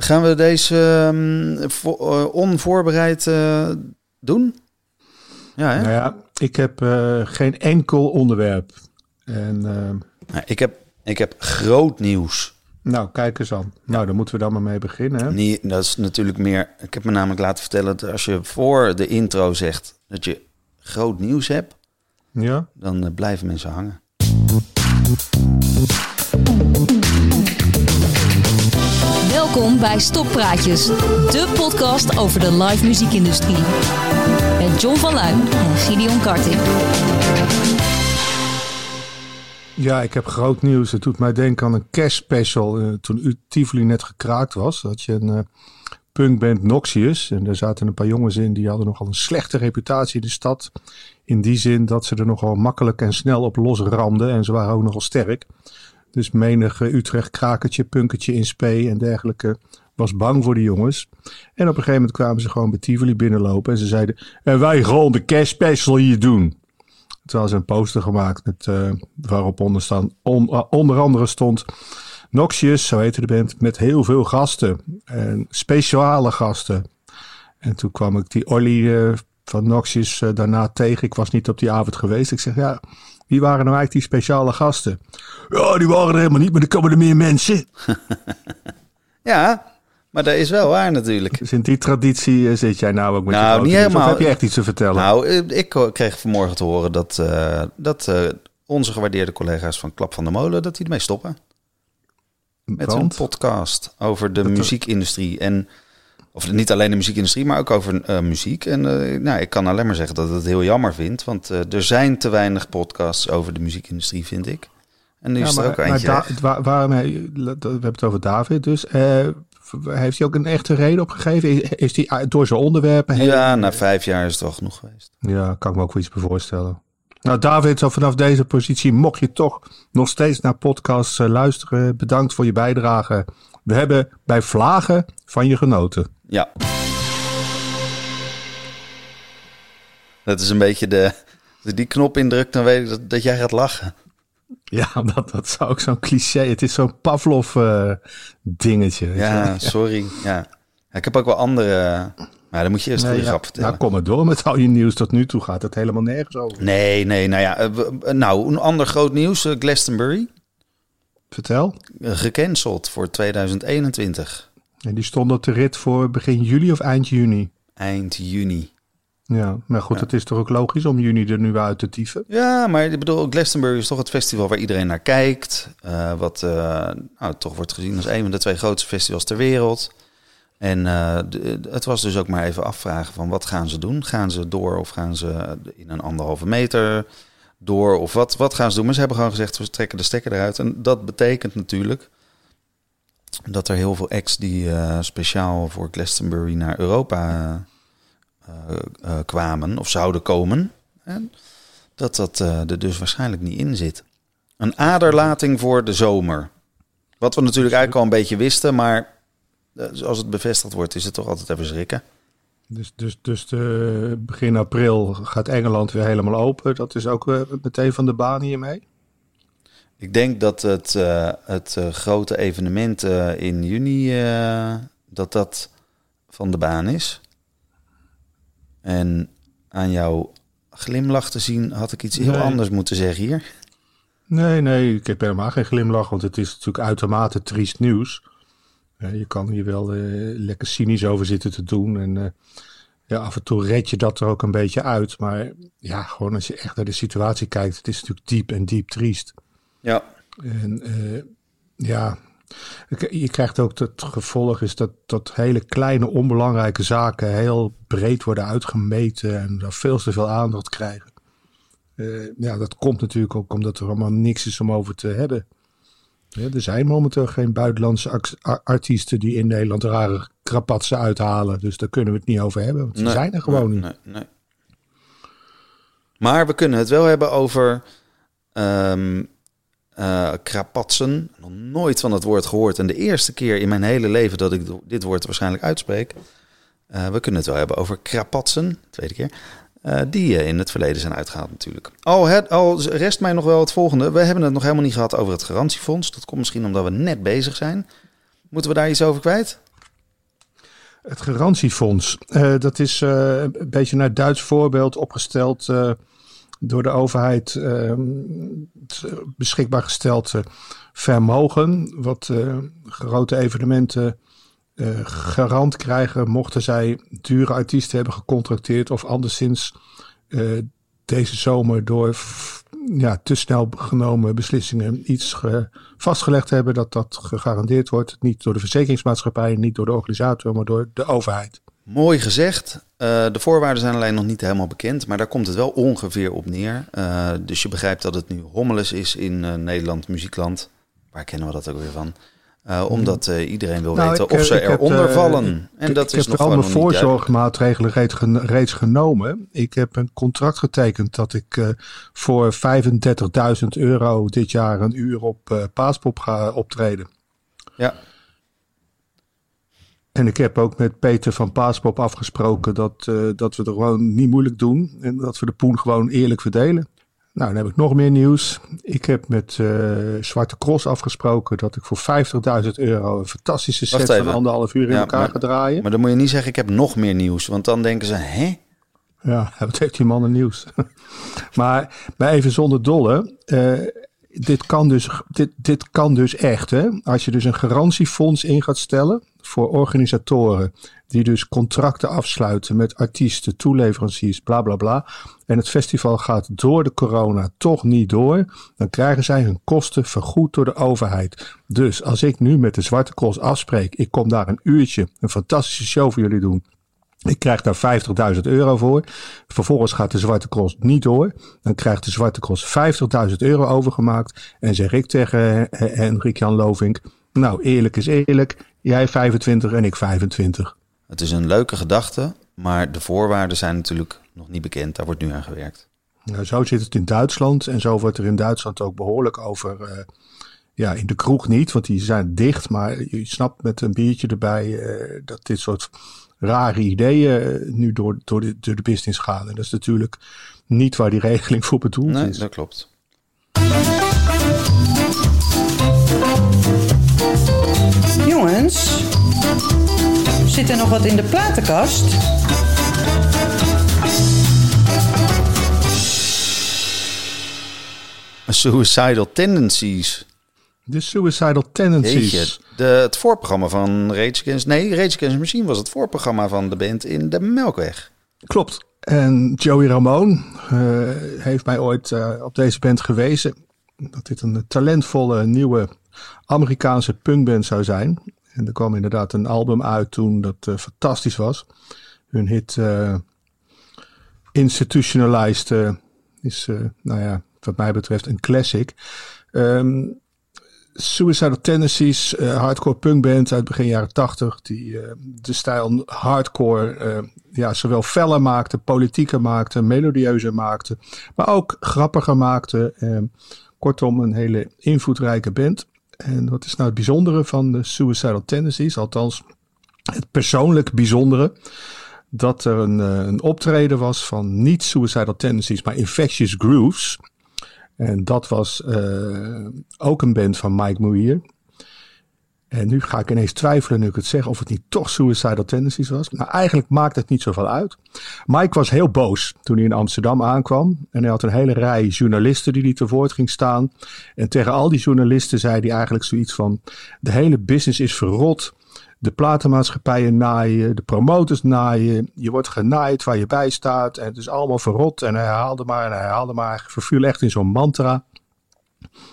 Gaan we deze ehm, vo- eh, onvoorbereid eh, doen? Ja, hè? Nou ja, ik heb eh, geen enkel onderwerp. En eh, Nou, ik, heb, ik heb groot nieuws. nou, kijk eens aan. Nou, daar moeten we dan maar mee beginnen. Hè? Nee, dat is natuurlijk meer. Ik heb me namelijk laten vertellen dat als je voor de intro zegt dat je groot nieuws hebt, Ja? dan blijven mensen hangen. Bij Stoppraatjes, de podcast over de live muziekindustrie. Met John van Luijn en Gideon Karting. ja, ik heb groot nieuws. Het doet mij denken aan een kerstspecial. Eh, toen Tivoli net gekraakt was, had je een eh, punkband Noxious. En daar zaten een paar jongens in die hadden nogal een slechte reputatie in de stad. In die zin dat ze er nogal makkelijk en snel op losramden. En ze waren ook nogal sterk. Dus menig eh, Utrecht krakertje, punkertje in spe en dergelijke was bang voor die jongens. En op een gegeven moment kwamen ze gewoon bij Tivoli binnenlopen. En ze zeiden, en wij gaan de kerstspecial hier doen. Terwijl ze een poster gemaakt met, eh, waarop onder, staan, on- eh, onder andere stond... Noxious, zo heette de band, met heel veel gasten. En speciale gasten. En toen kwam ik die Olly eh, van Noxious daarna tegen. Ik was niet op die avond geweest. Ik zeg, ja, wie waren nou eigenlijk die speciale gasten? Ja, die waren er helemaal niet, maar er komen er meer mensen. Ja, maar dat is wel waar natuurlijk. Dus in die traditie eh, zit jij nou ook met Nou, je grote niet. Of helemaal. heb je echt iets te vertellen? Nou, eh, ik kreeg vanmorgen te horen dat, eh, dat onze gewaardeerde collega's van Klap van de Molen, dat die ermee stoppen. Met een podcast over de muziekindustrie. En, of niet alleen de muziekindustrie, maar ook over eh, muziek. En eh, nou, ik kan alleen maar zeggen dat ik het heel jammer vind. Want eh, er zijn te weinig podcasts over de muziekindustrie, vind ik. En nu is er ook eentje. Waarom hij, we hebben het over David dus. heeft hij ook een echte reden opgegeven? Is- Is hij door zijn onderwerpen heen? ja, na vijf jaar is het wel genoeg geweest. Ja, kan ik me ook wel iets bij voorstellen. Nou, David, zo vanaf deze positie, mocht je toch nog steeds naar podcasts eh, luisteren, bedankt voor je bijdrage. We hebben bij Vlagen van je genoten. Ja. Dat is een beetje de... Als ik die knop indrukt, dan weet ik dat, dat jij gaat lachen. Ja, dat, dat zou ook zo'n cliché. Het is zo'n Pavlov-dingetje. Ja, sorry. Ja, Ik heb ook wel andere... Maar dan moet je eerst een goede grap vertellen. nou, kom maar door met al je nieuws. Tot nu toe gaat het helemaal nergens over. Nee, nee, nou ja. eh, we- nou, een ander groot nieuws. eh, Glastonbury. Vertel. eh, Gecanceld voor 2021. En die stond op de rit voor begin juli of eind juni. Eind juni. Ja, maar goed, het is toch ook logisch om juni er nu uit te tieven. Ja, maar ik bedoel, Glastonbury is toch het festival waar iedereen naar kijkt. eh, wat eh, nou, toch wordt gezien als een van de twee grootste festivals ter wereld. En eh, het was dus ook maar even afvragen van wat gaan ze doen? Gaan ze door of gaan ze in een anderhalve meter door? Of wat, wat gaan ze doen? Maar ze hebben gewoon gezegd, we trekken de stekker eruit. En dat betekent natuurlijk dat er heel veel acts die eh, speciaal voor Glastonbury naar Europa eh, kwamen of zouden komen... En dat dat er dus waarschijnlijk niet in zit. Een aderlating voor de zomer. Wat we natuurlijk eigenlijk al een beetje wisten, maar eh, als het bevestigd wordt, is het toch altijd even schrikken. Dus, dus, dus de, begin april gaat Engeland weer helemaal open. Dat is ook eh, meteen van de baan hiermee. Ik denk dat het, eh, het grote evenement in juni, dat dat van de baan is. En aan jouw glimlach te zien, had ik iets heel Nee. anders moeten zeggen hier. Nee, nee, ik heb helemaal geen glimlach, want het is natuurlijk uitermate triest nieuws. Je kan hier wel eh, lekker cynisch over zitten te doen. En eh, ja, af en toe red je dat er ook een beetje uit. Maar ja, gewoon als je echt naar de situatie kijkt, het is natuurlijk diep en diep triest. Ja, En eh, ja, je krijgt ook het gevolg is dat, dat hele kleine onbelangrijke zaken heel breed worden uitgemeten en daar veel te veel aandacht krijgen. Ja, dat komt natuurlijk ook omdat er allemaal niks is om over te hebben. Ja, er zijn momenteel geen buitenlandse artiesten die in Nederland rare krapatsen uithalen. Dus daar kunnen we het niet over hebben. Want ze Nee, zijn er gewoon nee, niet. nee, nee. Maar we kunnen het wel hebben over eh, krapatsen. Nog nooit van het woord gehoord. En de eerste keer in mijn hele leven dat ik dit woord waarschijnlijk uitspreek. Eh, we kunnen het wel hebben over krapatsen. Tweede keer. Eh, die eh, in het verleden zijn uitgehaald natuurlijk. Al, het, al rest mij nog wel het volgende. We hebben het nog helemaal niet gehad over het garantiefonds. Dat komt misschien omdat we net bezig zijn. Moeten we daar iets over kwijt? Het garantiefonds. Uh, dat is uh, een beetje naar Duits voorbeeld opgesteld uh, door de overheid ehm, beschikbaar gesteld vermogen. Wat grote evenementen garant krijgen mochten zij dure artiesten hebben gecontracteerd of anderszins deze zomer door ja, te snel genomen beslissingen iets vastgelegd hebben dat dat gegarandeerd wordt. Niet door de verzekeringsmaatschappij, niet door de organisator, maar door de overheid. Mooi gezegd. Uh, de voorwaarden zijn alleen nog niet helemaal bekend, maar daar komt het wel ongeveer op neer. Uh, dus je begrijpt dat het nu hommeles is in uh, Nederland, muziekland. Waar kennen we dat ook weer van? Uh, omdat uh, iedereen wil nou, weten ik, of ze eronder uh, vallen. En ik, dat ik is heb nog al mijn voorzorgmaatregelen reeds, reeds, genomen. Ik heb een contract getekend dat ik voor 35.000 euro dit jaar een uur op Paaspop ga optreden. Ja. En ik heb ook met Peter van Paaspop afgesproken dat, dat we er gewoon niet moeilijk doen. En dat we de poen gewoon eerlijk verdelen. Nou, dan heb ik nog meer nieuws. Ik heb met uh, Zwarte Cross afgesproken dat ik voor 50.000 euro een fantastische set van anderhalf uur in ja, elkaar maar, ga draaien. Maar dan moet je niet zeggen, ik heb nog meer nieuws. Want dan denken ze, hè? Ja, wat heeft die man een nieuws? maar bij even zonder dolle, uh, dit, kan dus, dit, dit kan dus echt. Hè? Als je dus een garantiefonds in gaat stellen voor organisatoren die dus contracten afsluiten met artiesten, toeleveranciers, bla bla bla. En het festival gaat door de corona toch niet door. Dan krijgen zij hun kosten vergoed door de overheid. Dus als ik nu met de Zwarte Cross afspreek, ik kom daar een uurtje, een fantastische show voor jullie doen. Ik krijg daar 50.000 euro voor. Vervolgens gaat de Zwarte Cross niet door. Dan krijgt de Zwarte Cross 50.000 euro overgemaakt. En zeg ik tegen Hendrik Jan Lovink. Nou, eerlijk is eerlijk. Jij 25 en ik 25. Het is een leuke gedachte, maar de voorwaarden zijn natuurlijk nog niet bekend. Daar wordt nu aan gewerkt. Nou, zo zit het in Duitsland en zo wordt er in Duitsland ook behoorlijk over. Uh, ja, in de kroeg niet, want die zijn dicht. Maar je snapt met een biertje erbij uh, dat dit soort rare ideeën uh, nu door, door, de, door de business gaan. En dat is natuurlijk niet waar die regeling voor bedoeld nee, is. dat klopt. Jongens, Zit er nog wat in de platenkast? Suicidal Tendencies. De Suicidal Tendencies. Jeetje, de, het voorprogramma van Rage Against... Nee, Rage Against Machine was het voorprogramma van de band in de Melkweg. Klopt. En Joey Ramone uh, heeft mij ooit uh, op deze band gewezen... dat dit een talentvolle nieuwe Amerikaanse punkband zou zijn. En er kwam inderdaad een album uit toen dat uh, fantastisch was. Hun hit uh, Institutionalized uh, is, nou ja, wat mij betreft een classic. Um, Suicidal Tendencies, hardcore punkband uit begin jaren tachtig. Die de stijl hardcore ja, zowel feller maakte, politieker maakte, melodieuzer maakte. Maar ook grappiger maakte. Ehm, kortom, een hele invloedrijke band. En wat is nou het bijzondere van de suicidal tendencies? Althans, het persoonlijk bijzondere. Dat er een, eh, een optreden was van niet suicidal tendencies, maar infectious grooves. En dat was uh, ook een band van Mike Muir. En nu ga ik ineens twijfelen, nu ik het zeg, of het niet toch Suicidal Tendencies was. Maar eigenlijk maakt het niet zoveel uit. Mike was heel boos toen hij in Amsterdam aankwam. En hij had een hele rij journalisten die hij te woord ging staan. En tegen al die journalisten zei hij eigenlijk zoiets van... De hele business is verrot. De platenmaatschappijen naaien, de promotors naaien. Je wordt genaaid waar je bij staat. En het is allemaal verrot. En hij haalde maar en hij haalde maar. Verviel echt in zo'n mantra.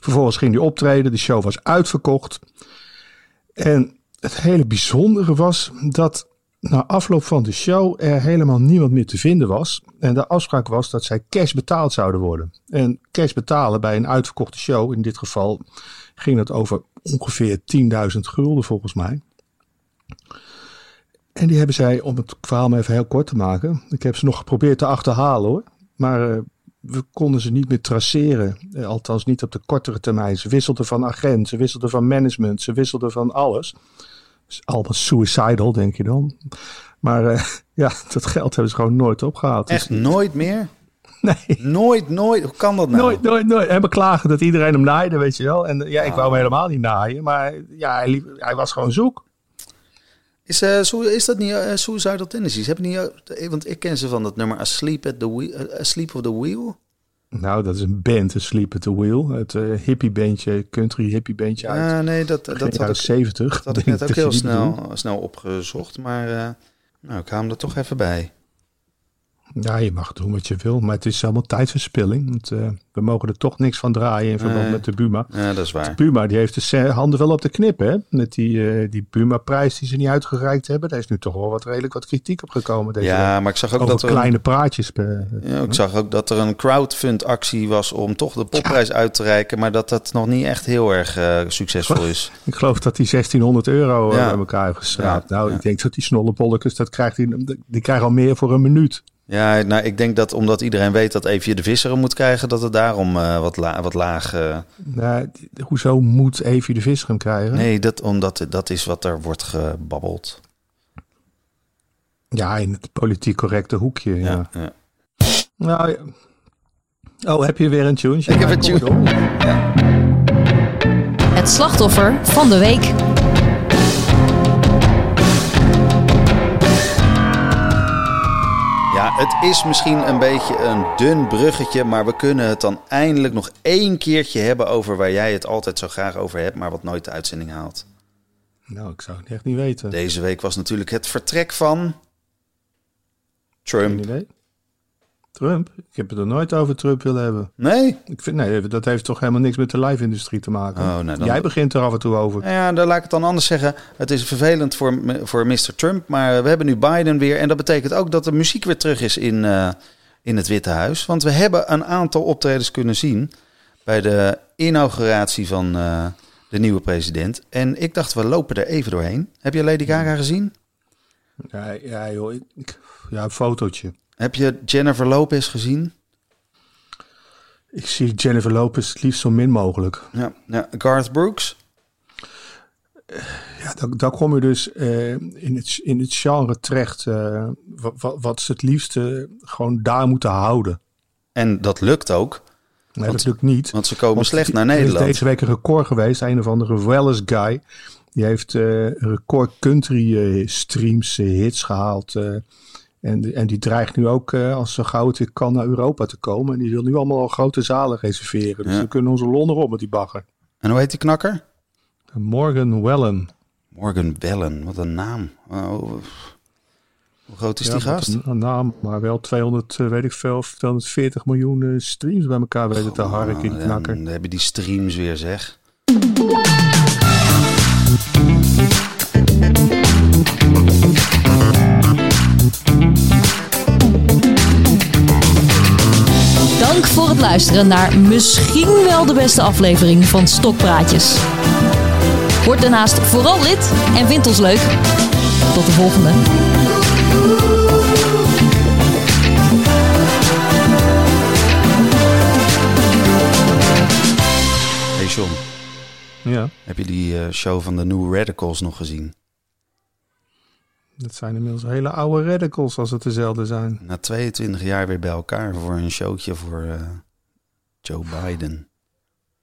Vervolgens ging hij optreden. De show was uitverkocht. En het hele bijzondere was dat na afloop van de show er helemaal niemand meer te vinden was. En de afspraak was dat zij cash betaald zouden worden. En cash betalen bij een uitverkochte show, in dit geval ging het over ongeveer 10.000 gulden volgens mij. En die hebben zij, om het verhaal maar even heel kort te maken. Ik heb ze nog geprobeerd te achterhalen hoor. Maar uh, we konden ze niet meer traceren. Eh, althans niet op de kortere termijn. Ze wisselden van agent, ze wisselden van management, ze wisselden van alles. Dus allemaal suicidal, denk je dan. Maar uh, ja, dat geld hebben ze gewoon nooit opgehaald. Echt dus, nooit meer? Nee. Nooit, nooit. Hoe kan dat nou? Nooit, nooit, nooit. En beklagen dat iedereen hem naaide, weet je wel. En ja, ik wou hem helemaal niet naaien. Maar ja, hij, liep, hij was gewoon zoek. Is, eh, Su- is dat niet eh, Suicidal Tendencies? Heb je niet, eh, want ik ken ze van dat nummer Asleep, at the wheel, Asleep of the Wheel. Nou, dat is een band, een Sleep at the Wheel. Het hippie bandje, country hippie bandje uit Ah, nee, dat, dat, had ik, 70. dat had ik net ook heel snel, snel opgezocht. Maar nou, ik hou hem er toch even bij. Ja, je mag doen wat je wil, maar het is allemaal tijdverspilling. Want, eh, we mogen er toch niks van draaien in verband Nee. met de Buma. Ja, dat is waar. Buma die heeft de handen wel op de knip, hè? Met die, eh, die Buma-prijs die ze niet uitgereikt hebben. Daar is nu toch wel wat redelijk wat kritiek op gekomen. Deze. Ja, maar ik zag ook Over dat er, kleine praatjes. ja, ik zag ook dat er een crowdfund actie was om toch de popprijs uit te reiken. Maar dat dat nog niet echt heel erg eh, succesvol is. Ik geloof dat die 1600 euro Ja. bij elkaar heeft geschraapt. Nou, ik denk dat die snollebolletjes, dat krijgt die, die krijgen al meer voor een minuut. Ja, nou, ik denk dat omdat iedereen weet dat Evie de Visser hem moet krijgen, dat het daarom eh, wat, la wat laag... eh, Nou, hoezo moet Evie de Visser hem krijgen? nee, dat, omdat dat is wat er wordt gebabbeld. Ja, in het politiek correcte hoekje. Ja. Ja, ja. Nou, ja. Oh, heb je weer een tune? Ik heb een tune. Het slachtoffer van de week. Het is misschien een beetje een dun bruggetje, maar we kunnen het dan eindelijk nog één keertje hebben over waar jij het altijd zo graag over hebt, maar wat nooit de uitzending haalt. Nou, ik zou het echt niet weten. Deze week was natuurlijk het vertrek van Geen Trump. Trump? Ik heb het er nooit over Trump willen hebben. Nee? Ik vind, nee, dat heeft toch helemaal niks met de live-industrie te maken. Oh, nee, dan- Jij begint er af en toe over. Nou ja, dan laat ik het dan anders zeggen. Het is vervelend voor, voor Mr. Trump, maar we hebben nu Biden weer. En dat betekent ook dat de muziek weer terug is in, eh, in het Witte Huis. Want we hebben een aantal optredens kunnen zien bij de inauguratie van eh, de nieuwe president. En ik dacht, we lopen er even doorheen. Heb je Lady Gaga gezien? Ja, ja joh. ik- ja, een fotootje. Heb je Jennifer Lopez gezien? Ik zie Jennifer Lopez het liefst zo min mogelijk. Ja. ja. Garth Brooks? Ja, dan, dan kom je dus eh, in, het, in het genre terecht. eh, wat, wat, ze het liefste gewoon daar moeten houden. En dat lukt ook, Nee, Want- dat lukt niet. want ze komen Want slecht naar er is Nederland. deze week een record geweest. Een of andere Welles guy. Die heeft eh, record country eh, streams, eh, hits gehaald. En, en die dreigt nu ook, eh, als ze gauw het weer kan, naar Europa te komen. En die wil nu allemaal al grote zalen reserveren. Dus Ja. we kunnen onze lon erop met die bagger. En hoe heet die knakker? Morgan Wellen. Morgan Wellen, wat een naam. Oh, hoe groot is Ja, die gast? Een, naam, maar wel 200, eh, weet ik veel, 240 miljoen eh, streams bij elkaar weten te harken, die Oh, knakker. Dan heb je die streams weer, zeg. Het luisteren naar misschien wel de beste aflevering van Stokpraatjes. Word daarnaast vooral lid en vind ons leuk. Tot de volgende. Hey John, Ja, heb je die eh, show van de New Radicals nog gezien? dat zijn inmiddels hele oude radicals als het dezelfde zijn. Na 22 jaar weer bij elkaar voor een showtje voor eh, Joe Biden.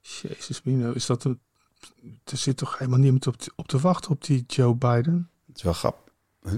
Jezus, Mino, is dat een... Er zit toch helemaal niemand op te, op te wachten op die Joe Biden? Het is wel grap. Huh?